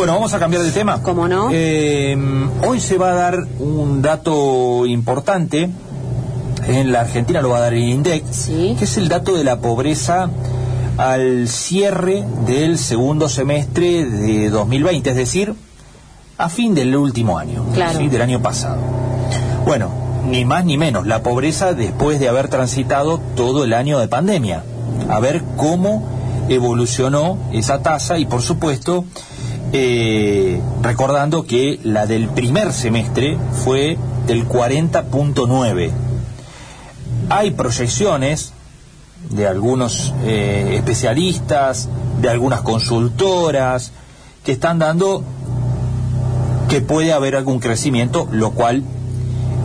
Bueno, vamos a cambiar de tema. ¿Cómo no? Eh, hoy se va a dar un dato importante. En la Argentina lo va a dar el INDEC, Sí. que es el dato de la pobreza al cierre del segundo semestre de 2020, es decir, a fin del último año, Claro. ¿sí? del año pasado. Bueno, ni más ni menos, la pobreza después de haber transitado todo el año de pandemia. A ver cómo evolucionó esa tasa y, por supuesto, eh, recordando que la del primer semestre fue del 40.9. Hay proyecciones de algunos eh, especialistas, de algunas consultoras, que están dando que puede haber algún crecimiento, lo cual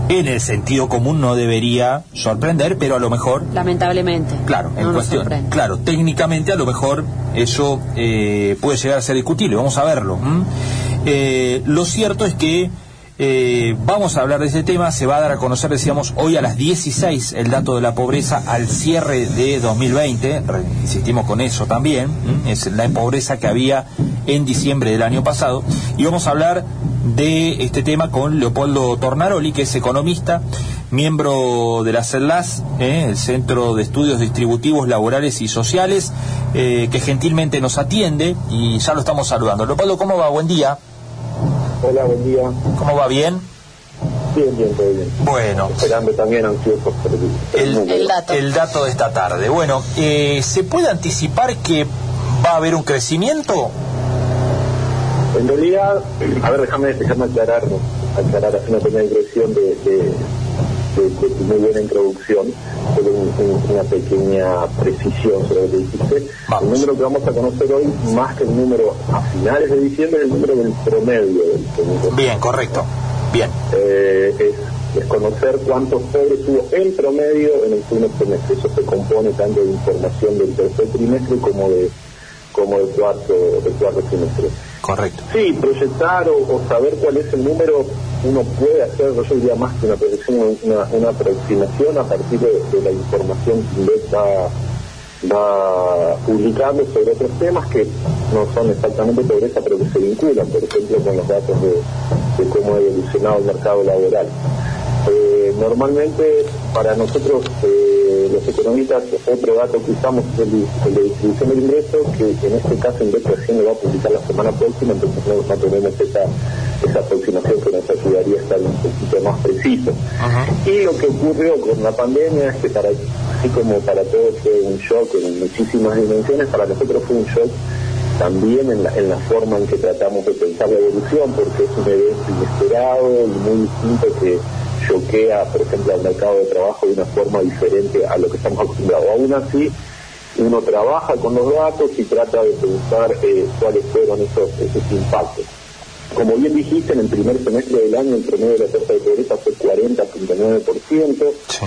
en el sentido común no debería sorprender, pero a lo mejor Lamentablemente. Claro, en No cuestión. Claro, técnicamente a lo mejor eso eh, puede llegar a ser discutible, vamos a verlo. Eh, lo cierto es que eh, vamos a hablar de ese tema, se va a dar a conocer, decíamos, hoy a las 16 el dato de la pobreza al cierre de 2020, re- insistimos con eso también, es la pobreza que había en diciembre del año pasado, y vamos a hablar de este tema con Leopoldo Tornaroli, que es economista, miembro de la CELAS, eh, el Centro de Estudios Distributivos Laborales y Sociales, eh, que gentilmente nos atiende y ya lo estamos saludando. Leopoldo, ¿cómo va? Buen día. Hola, buen día. ¿Cómo va? ¿Bien? Bien, bien, todo bien. Bueno, Esperando también ansiosos por el, el. El dato. el dato de esta tarde. Bueno, eh, ¿se puede anticipar que va a haber un crecimiento? En realidad, a ver, déjame, déjame aclarar, aclarar, hacer una pequeña introducción de, de, de- de tu muy buena introducción, solo un- un- una pequeña precisión sobre lo que dijiste. Vamos. El número que vamos a conocer hoy, más que el número a finales de diciembre, es el número del promedio del segundo Bien, correcto. Bien. eh, es, es conocer cuántos pobres hubo en promedio en el segundo semestre. Eso se compone tanto de información del tercer trimestre como de como del cuarto, del cuarto trimestre. Correcto. Sí, proyectar o, saber cuál es el número, uno puede hacer, yo diría más que una proyección, una, una aproximación a partir de, la información que va, va publicando sobre otros temas que no son exactamente pobreza, pero que se vinculan, por ejemplo, con los datos de, de cómo ha evolucionado el mercado laboral. Eh, normalmente, para nosotros, eh, los economistas, otro dato que usamos es el, el de distribución del ingreso, que en este caso INDEC recién lo va a publicar la semana próxima, entonces no, no tenemos esa, esa aproximación que nos ayudaría a estar un poquito más preciso. Y lo que ocurrió con la pandemia es que para, así como para todos fue un shock en muchísimas dimensiones, para nosotros fue un shock también en la, en la forma en que tratamos de pensar la evolución, porque es un evento inesperado y muy distinto que choquea, por ejemplo, al mercado de trabajo de una forma diferente a lo que estamos acostumbrados. Aún así, uno trabaja con los datos y trata de pensar eh, cuáles fueron esos, esos impactos. Como bien dijiste, en el primer semestre del año el promedio de la tasa de pobreza fue 40.9%. Sí.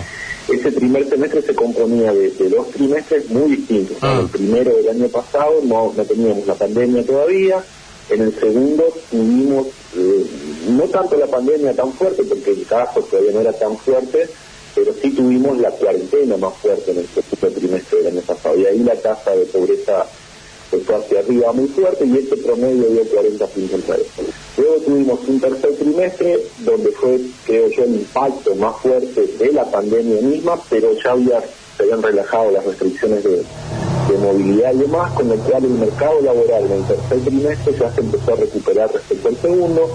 Ese primer semestre se componía de, de dos trimestres muy distintos. Ah. El primero del año pasado no, no teníamos la pandemia todavía. En el segundo tuvimos eh, no tanto la pandemia tan fuerte, porque el caso todavía no era tan fuerte, pero sí tuvimos la cuarentena más fuerte en el segundo trimestre del año pasado. Y ahí la tasa de pobreza se fue hacia arriba muy fuerte y este promedio dio 40 puntos Luego tuvimos un tercer trimestre donde fue, creo yo, el impacto más fuerte de la pandemia misma, pero ya se habían relajado las restricciones de, de movilidad y demás, con lo cual el mercado laboral en el tercer trimestre ya se empezó a recuperar respecto al segundo.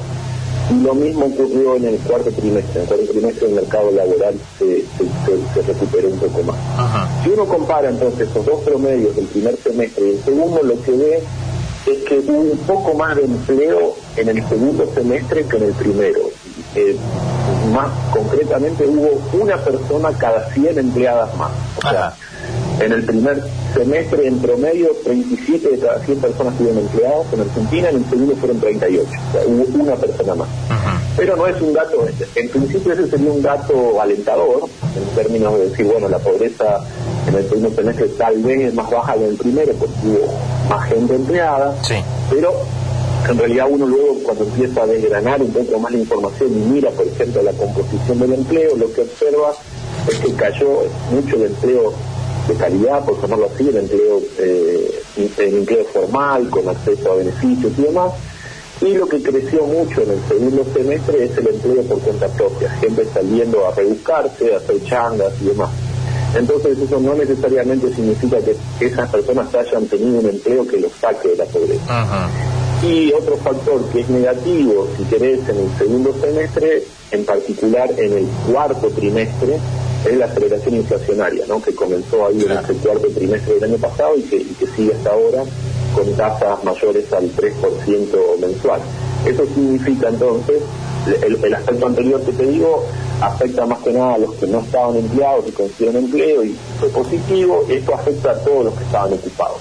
Lo mismo ocurrió en el cuarto trimestre. En el cuarto trimestre el mercado laboral se, se, se- se recuperó un poco más. Ajá. Si uno compara entonces esos dos promedios del primer semestre y el segundo, lo que ve es que hubo un poco más de empleo en el segundo semestre que en el primero. Eh, más concretamente hubo una persona cada 100 empleadas más. O sea, Ajá. En el primer semestre en promedio 37 de cada 100 personas estuvieron empleadas en Argentina, en el segundo fueron 38. O sea, hubo una persona más. Pero no es un dato, en principio ese sería un dato alentador, en términos de decir, bueno, la pobreza en el segundo semestre tal vez es más baja que en el primero porque hubo más gente empleada, Sí. pero en realidad uno luego cuando empieza a desgranar un poco más la información y mira, por ejemplo, la composición del empleo, lo que observa es que cayó mucho el empleo de calidad, por llamarlo así, el empleo, eh, el empleo formal, con acceso a beneficios y demás, Y lo que creció mucho en el segundo semestre es el empleo por cuenta propia, gente saliendo a rebuscarse, a hacer changas y demás. Entonces eso no necesariamente significa que esas personas hayan tenido un empleo que los saque de la pobreza. Y otro factor que es negativo, si querés, en el segundo semestre, en particular en el cuarto trimestre, es la aceleración inflacionaria, ¿no? que comenzó ahí en el cuarto trimestre del año pasado y que, y que sigue hasta ahora con tasas mayores al 3% mensual. Eso significa entonces, el, aspecto anterior que te digo, afecta más que nada a los que no estaban empleados y consiguieron empleo y fue positivo, esto afecta a todos los que estaban ocupados.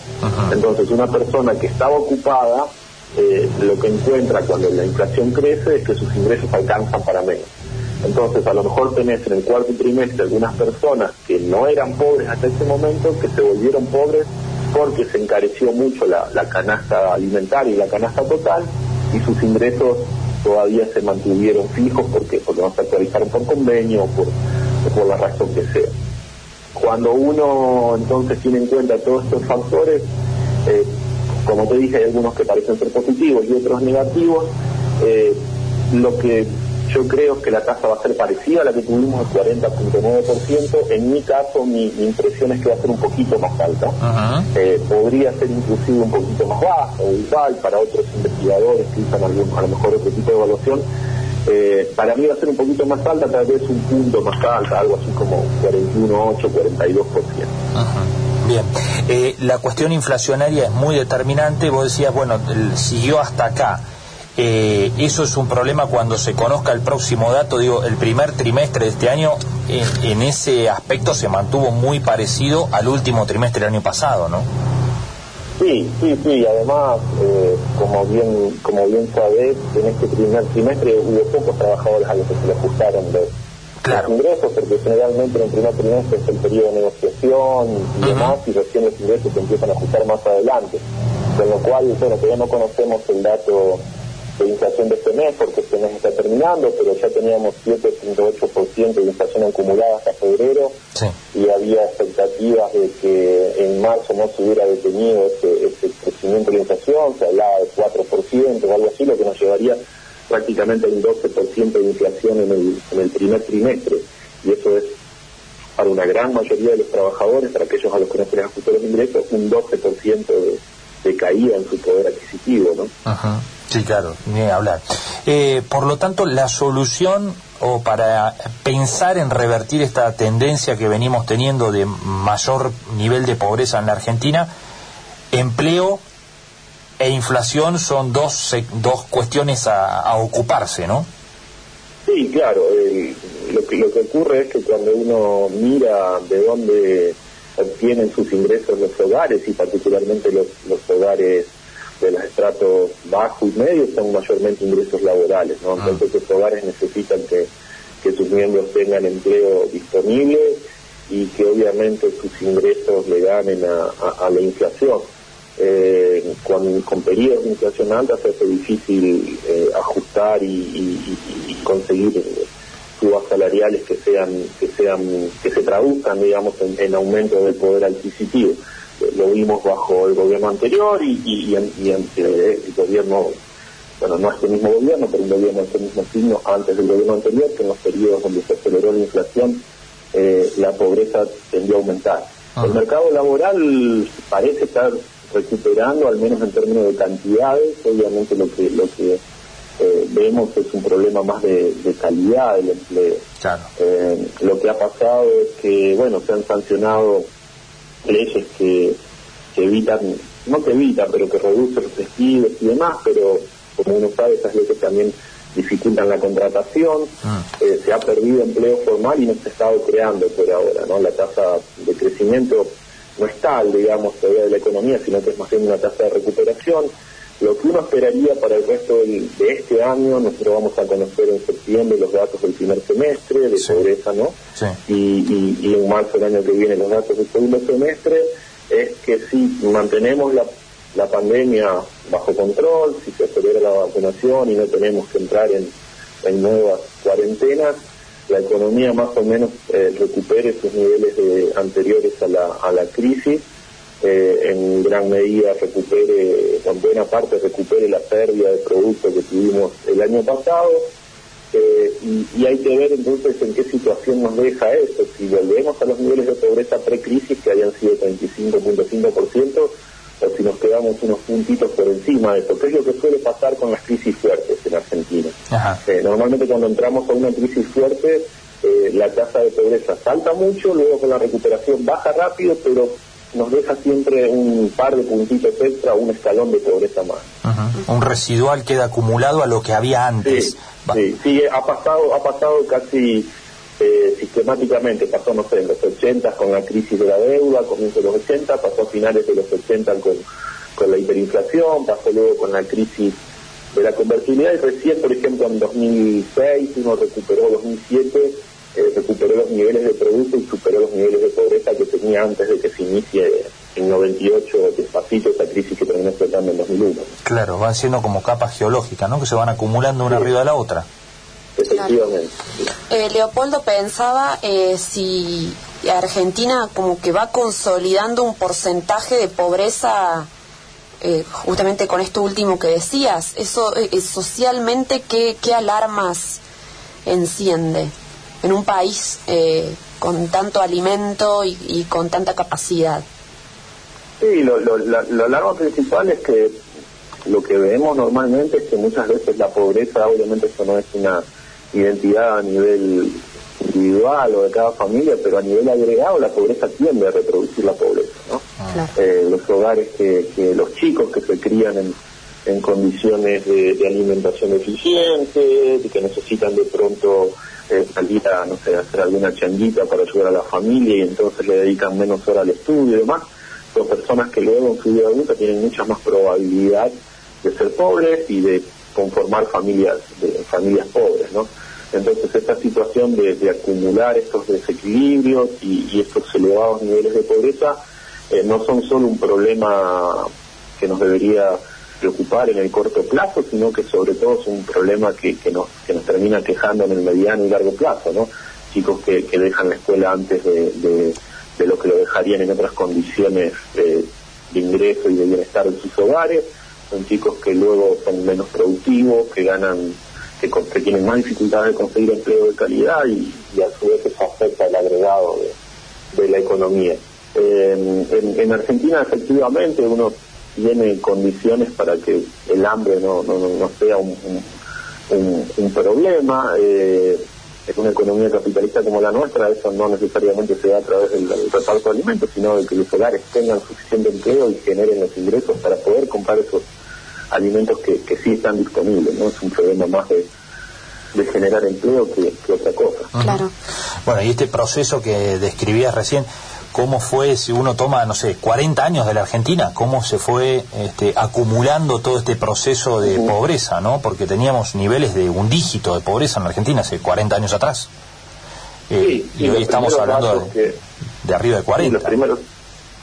Entonces, una persona que estaba ocupada, eh, lo que encuentra cuando la inflación crece es que sus ingresos alcanzan para menos. Entonces, a lo mejor tenés en el cuarto trimestre algunas personas que no eran pobres hasta ese momento, que se volvieron pobres porque se encareció mucho la, canasta alimentaria y la canasta total, y sus ingresos todavía se mantuvieron fijos porque, porque no se actualizaron por convenio o por, por la razón que sea. Cuando uno entonces tiene en cuenta todos estos factores, eh, como te dije, hay algunos que parecen ser positivos y otros negativos, eh, lo que yo creo que la tasa va a ser parecida a la que tuvimos, el 40.9%. En mi caso, mi, impresión es que va a ser un poquito más alta. Eh, podría ser inclusive un poquito más baja igual para otros investigadores que usan algún, a lo mejor otro tipo de evaluación. Eh, para mí va a ser un poquito más alta, tal vez un punto más alta, algo así como 41,8, 42%. Bien, eh, la cuestión inflacionaria es muy determinante. Vos decías, bueno, siguió hasta acá. Eh, eso es un problema cuando se conozca el próximo dato. Digo, el primer trimestre de este año en, ese aspecto se mantuvo muy parecido al último trimestre del año pasado, ¿no? Sí, sí, sí. Además, eh, como bien como bien sabés, en este primer trimestre hubo pocos trabajadores a los que se le ajustaron los, ingresos, porque generalmente en el primer trimestre es el periodo de negociación y demás, y recién los ingresos se empiezan a ajustar más adelante. Con lo cual, bueno, todavía no conocemos el dato de inflación de este mes, porque este mes está terminando, pero ya teníamos 7.8% de inflación acumulada hasta febrero y había expectativas de que en marzo no se hubiera detenido ese, crecimiento de la inflación, se hablaba de 4% o algo así, lo que nos llevaría prácticamente a un 12% de inflación en el, en el primer trimestre. Y eso es para una gran mayoría de los trabajadores, para aquellos a los que no se les ajustó los ingresos, un 12% de, de caída en su poder adquisitivo, ¿no? Ajá. Sí, claro, ni hablar. Eh, por lo tanto, la solución o para pensar en revertir esta tendencia que venimos teniendo de mayor nivel de pobreza en la Argentina, empleo e inflación son dos, dos cuestiones a, ocuparse, ¿no? Sí, claro. lo, que, lo que ocurre es que cuando uno mira de dónde obtienen sus ingresos los hogares y particularmente los, los hogares de los estratos bajos y medios son mayormente ingresos laborales, ¿no? Ah. Entonces los hogares necesitan que, sus miembros tengan empleo disponible y que obviamente sus ingresos le ganen a, la inflación. Eh, con, con, periodos de inflación alta se hace difícil eh, ajustar y, conseguir subas salariales que sean que sean que se traduzcan digamos en, en aumento del poder adquisitivo lo vimos bajo el gobierno anterior y, y, el gobierno, bueno, no este mismo gobierno, pero un gobierno de este mismo signo antes del gobierno anterior, que en los periodos donde se aceleró la inflación, eh, la pobreza tendió a aumentar. El mercado laboral parece estar recuperando, al menos en términos de cantidades, obviamente lo que lo que eh, vemos es un problema más de, calidad del empleo. Eh, lo que ha pasado es que, bueno, se han sancionado leyes que, evitan, no que evitan, pero que reducen los despidos y demás, pero como uno sabe, esas leyes también dificultan la contratación, ah. eh, se ha perdido empleo formal y no se ha estado creando por ahora, ¿no? La tasa de crecimiento no es tal, digamos, todavía de la economía, sino que es más bien una tasa de recuperación. Lo que uno esperaría para el resto de este año, nosotros vamos a conocer en septiembre los datos del primer semestre de pobreza, ¿no? Y, y, en marzo del año que viene los datos del segundo semestre, es que si mantenemos la, la pandemia bajo control, si se acelera la vacunación y no tenemos que entrar en, en nuevas cuarentenas, la economía más o menos eh, recupere sus niveles de, anteriores a la, a la crisis eh, en gran medida recupere, en buena parte recupere la pérdida de producto que tuvimos el año pasado. Eh, y, hay que ver entonces en qué situación nos deja eso. Si volvemos a los niveles de pobreza pre-crisis, que habían sido 35.5%, o si nos quedamos unos puntitos por encima de eso, que es lo que suele pasar con las crisis fuertes en Argentina. Eh, normalmente cuando entramos a una crisis fuerte, eh, la tasa de pobreza salta mucho, luego con la recuperación baja rápido, pero nos deja siempre un par de puntitos extra, un escalón de pobreza más. Un residual queda acumulado a lo que había antes. Sí, sí, ha pasado, ha pasado casi eh, sistemáticamente, pasó, no sé, en los 80 con la crisis de la deuda, comienzo de los 80, pasó a finales de los 80 con, con la hiperinflación, pasó luego con la crisis de la convertibilidad y recién, por ejemplo, en 2006 uno recuperó 2007 eh, recuperó los niveles de producto y superó los niveles de pobreza que tenía antes de que se inicie en 98 despacito esa crisis que terminó explotando en 2001. Claro, van siendo como capas geológicas, ¿no? Que se van acumulando una arriba de la otra. Efectivamente. Eh, Leopoldo pensaba eh, si Argentina como que va consolidando un porcentaje de pobreza eh, justamente con esto último que decías, eso socialmente qué, qué alarmas enciende en un país eh, con tanto alimento y, con tanta capacidad. Sí, lo, lo, la, principal es que lo que vemos normalmente es que muchas veces la pobreza, obviamente eso no es una identidad a nivel individual o de cada familia, pero a nivel agregado la pobreza tiende a reproducir la pobreza. ¿no? Eh, los hogares que, que los chicos que se crían en, en condiciones de, de alimentación deficiente, que necesitan de pronto eh, salir a, no sé, hacer alguna changuita para ayudar a la familia y entonces le dedican menos horas al estudio y demás, son personas que luego en su vida adulta tienen mucha más probabilidad de ser pobres y de conformar familias, de, familias pobres, ¿no? Entonces esta situación de, acumular estos desequilibrios y, estos elevados niveles de pobreza eh, no son solo un problema que nos debería preocupar en el corto plazo, sino que sobre todo es un problema que, que, nos, que nos termina quejando en el mediano y largo plazo, ¿no? Chicos que, que dejan la escuela antes de, de, lo que lo dejarían en otras condiciones de ingreso y de bienestar en sus hogares, son chicos que luego son menos productivos, que ganan, que, que tienen más dificultades de conseguir empleo de calidad y, a su vez eso afecta el agregado de, la economía. Eh, en, en Argentina efectivamente uno tiene condiciones para que el hambre no, no, no sea un, un, problema. Eh, en una economía capitalista como la nuestra, eso no necesariamente se da a través del, reparto de alimentos, sino de que los hogares tengan suficiente empleo y generen los ingresos para poder comprar esos alimentos que, que sí están disponibles. no Es un problema más de, de generar empleo que, que otra cosa. Claro. Bueno, y este proceso que describías recién, cómo fue, si uno toma, no sé, 40 años de la Argentina, cómo se fue este, acumulando todo este proceso de pobreza, ¿no? Porque teníamos niveles de un dígito de pobreza en la Argentina hace 40 años atrás. Eh, y hoy estamos hablando de, arriba de 40. los primeros,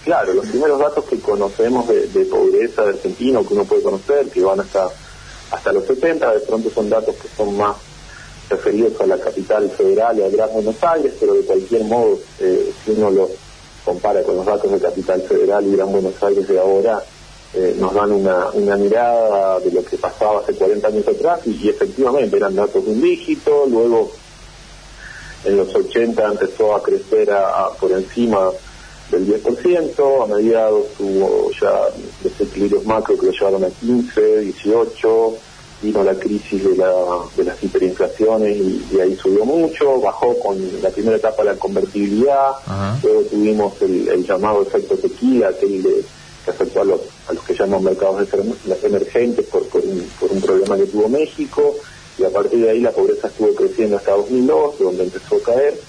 claro, los primeros datos que conocemos de, pobreza de Argentina, que uno puede conocer, que van hasta, hasta los 70, de pronto son datos que son más referidos a la capital federal y a Gran Buenos Aires, pero de cualquier modo, eh, si uno los compara con los datos de Capital Federal y Gran Buenos Aires de ahora, eh, nos dan una, una mirada de lo que pasaba hace 40 años atrás y, efectivamente eran datos de un dígito, luego en los 80 empezó a crecer a, por encima del 10%, a mediados tuvo ya desequilibrios macro que lo llevaron a 15, 18, vino la crisis de, la, de las hiperinflaciones y, ahí subió mucho, bajó con la primera etapa de la convertibilidad, luego tuvimos el, llamado efecto tequila, aquel de, que afectó a los, a los que llaman mercados emergentes por, por, un, problema que tuvo México, y a partir de ahí la pobreza estuvo creciendo hasta 2002, donde empezó a caer.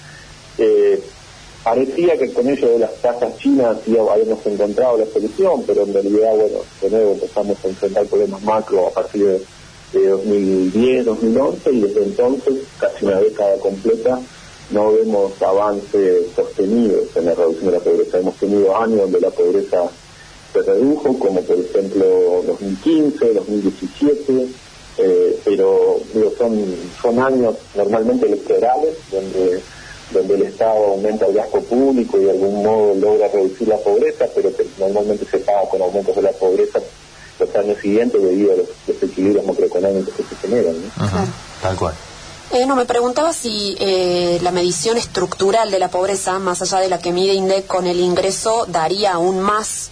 Eh, parecía que con ello de las tasas chinas ya habíamos encontrado la solución, pero en realidad, bueno, de nuevo empezamos a enfrentar problemas macro a partir de de 2010, 2011 y desde entonces, casi una década completa, no vemos avances sostenidos en la reducción de la pobreza. Hemos tenido años donde la pobreza se redujo, como por ejemplo 2015, 2017, eh, pero son, son años normalmente electorales donde donde el Estado aumenta el gasto público y de algún modo logra reducir la pobreza, pero que normalmente se paga con aumentos de la pobreza los años siguientes debido a los desequilibrios macroeconómicos que se generan. Tal cual. Eh, no, me preguntaba si eh, la medición estructural de la pobreza, más allá de la que mide INDEC con el ingreso, daría aún más,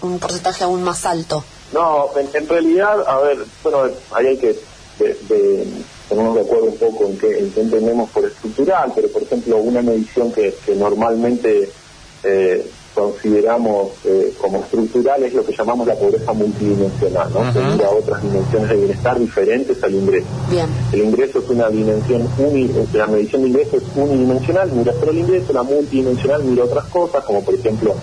un porcentaje aún más alto. No, en, realidad, a ver, bueno, ahí hay que de, ponernos de acuerdo un poco en qué, entendemos por estructural, pero por ejemplo, una medición que, que normalmente eh, consideramos eh, como estructural es lo que llamamos la pobreza multidimensional, ¿no? Que mira otras dimensiones de bienestar diferentes al ingreso. El ingreso es una dimensión uni, la medición de ingreso es unidimensional, mira solo el ingreso, la multidimensional mira otras cosas, como por ejemplo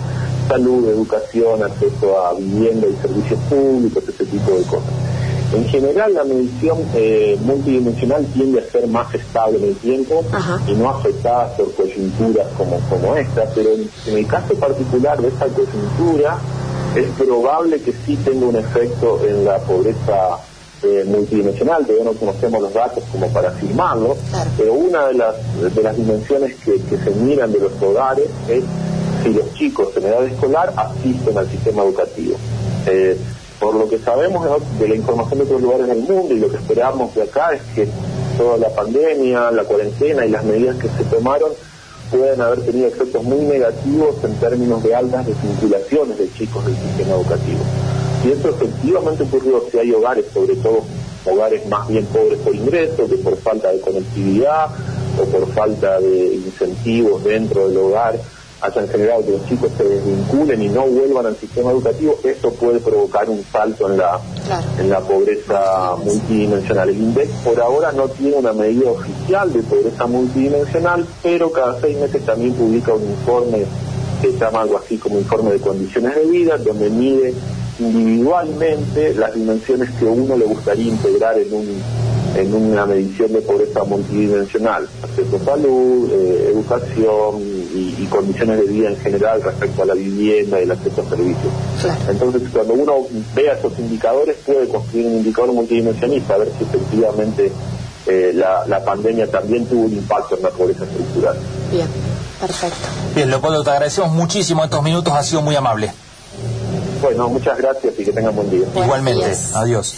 salud, educación, acceso a vivienda y servicios públicos, ese tipo de cosas. En general, la medición eh, multidimensional tiende a ser más estable en el tiempo y no afectada por coyunturas como, como esta, pero en, el caso particular de esta coyuntura es probable que sí tenga un efecto en la pobreza eh, multidimensional, todavía no conocemos los datos como para afirmarlo, pero una de las, de las dimensiones que, que se miran de los hogares es si los chicos en edad escolar asisten al sistema educativo. Eh, por lo que sabemos de la información de otros lugares del mundo y lo que esperamos de acá es que toda la pandemia, la cuarentena y las medidas que se tomaron pueden haber tenido efectos muy negativos en términos de altas desvinculaciones de chicos del sistema educativo. Y eso efectivamente ocurrió si hay hogares, sobre todo hogares más bien pobres por ingreso, que por falta de conectividad o por falta de incentivos dentro del hogar hayan generado que los chicos se desvinculen y no vuelvan al sistema educativo, eso puede provocar un salto en la en la pobreza multidimensional. El INDEC por ahora no tiene una medida oficial de pobreza multidimensional, pero cada seis meses también publica un informe que se llama algo así como informe de condiciones de vida, donde mide individualmente las dimensiones que uno le gustaría integrar en un en una medición de pobreza multidimensional, acceso a salud, eh, educación y, condiciones de vida en general respecto a la vivienda y el acceso a servicios. Entonces, cuando uno vea esos indicadores, puede construir un indicador multidimensionista, a ver si efectivamente eh, la, la pandemia también tuvo un impacto en la pobreza estructural. Bien, perfecto. Bien, Leopoldo, te agradecemos muchísimo estos minutos, ha sido muy amable. Bueno, muchas gracias y que tengan buen día. Igualmente, adiós.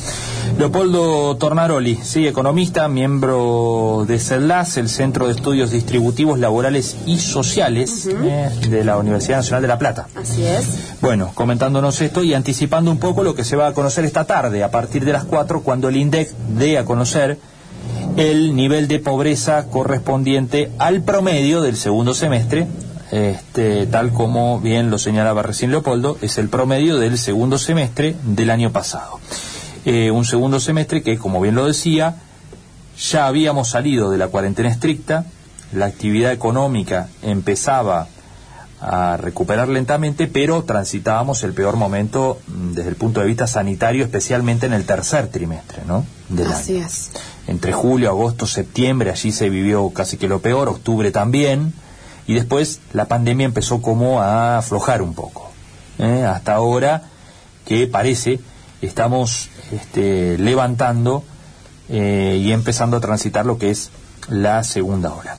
Leopoldo Tornaroli, sí, economista, miembro de CELAS, el Centro de Estudios Distributivos Laborales y Sociales eh, de la Universidad Nacional de La Plata. Así es. Bueno, comentándonos esto y anticipando un poco lo que se va a conocer esta tarde, a partir de las 4, cuando el INDEC dé a conocer el nivel de pobreza correspondiente al promedio del segundo semestre este, tal como bien lo señalaba recién Leopoldo, es el promedio del segundo semestre del año pasado. Eh, un segundo semestre que, como bien lo decía, ya habíamos salido de la cuarentena estricta, la actividad económica empezaba a recuperar lentamente, pero transitábamos el peor momento mm, desde el punto de vista sanitario, especialmente en el tercer trimestre, ¿no? Así es. Entre julio, agosto, septiembre, allí se vivió casi que lo peor, octubre también, y después la pandemia empezó como a aflojar un poco. ¿eh? Hasta ahora que parece estamos este, levantando eh, y empezando a transitar lo que es la segunda ola.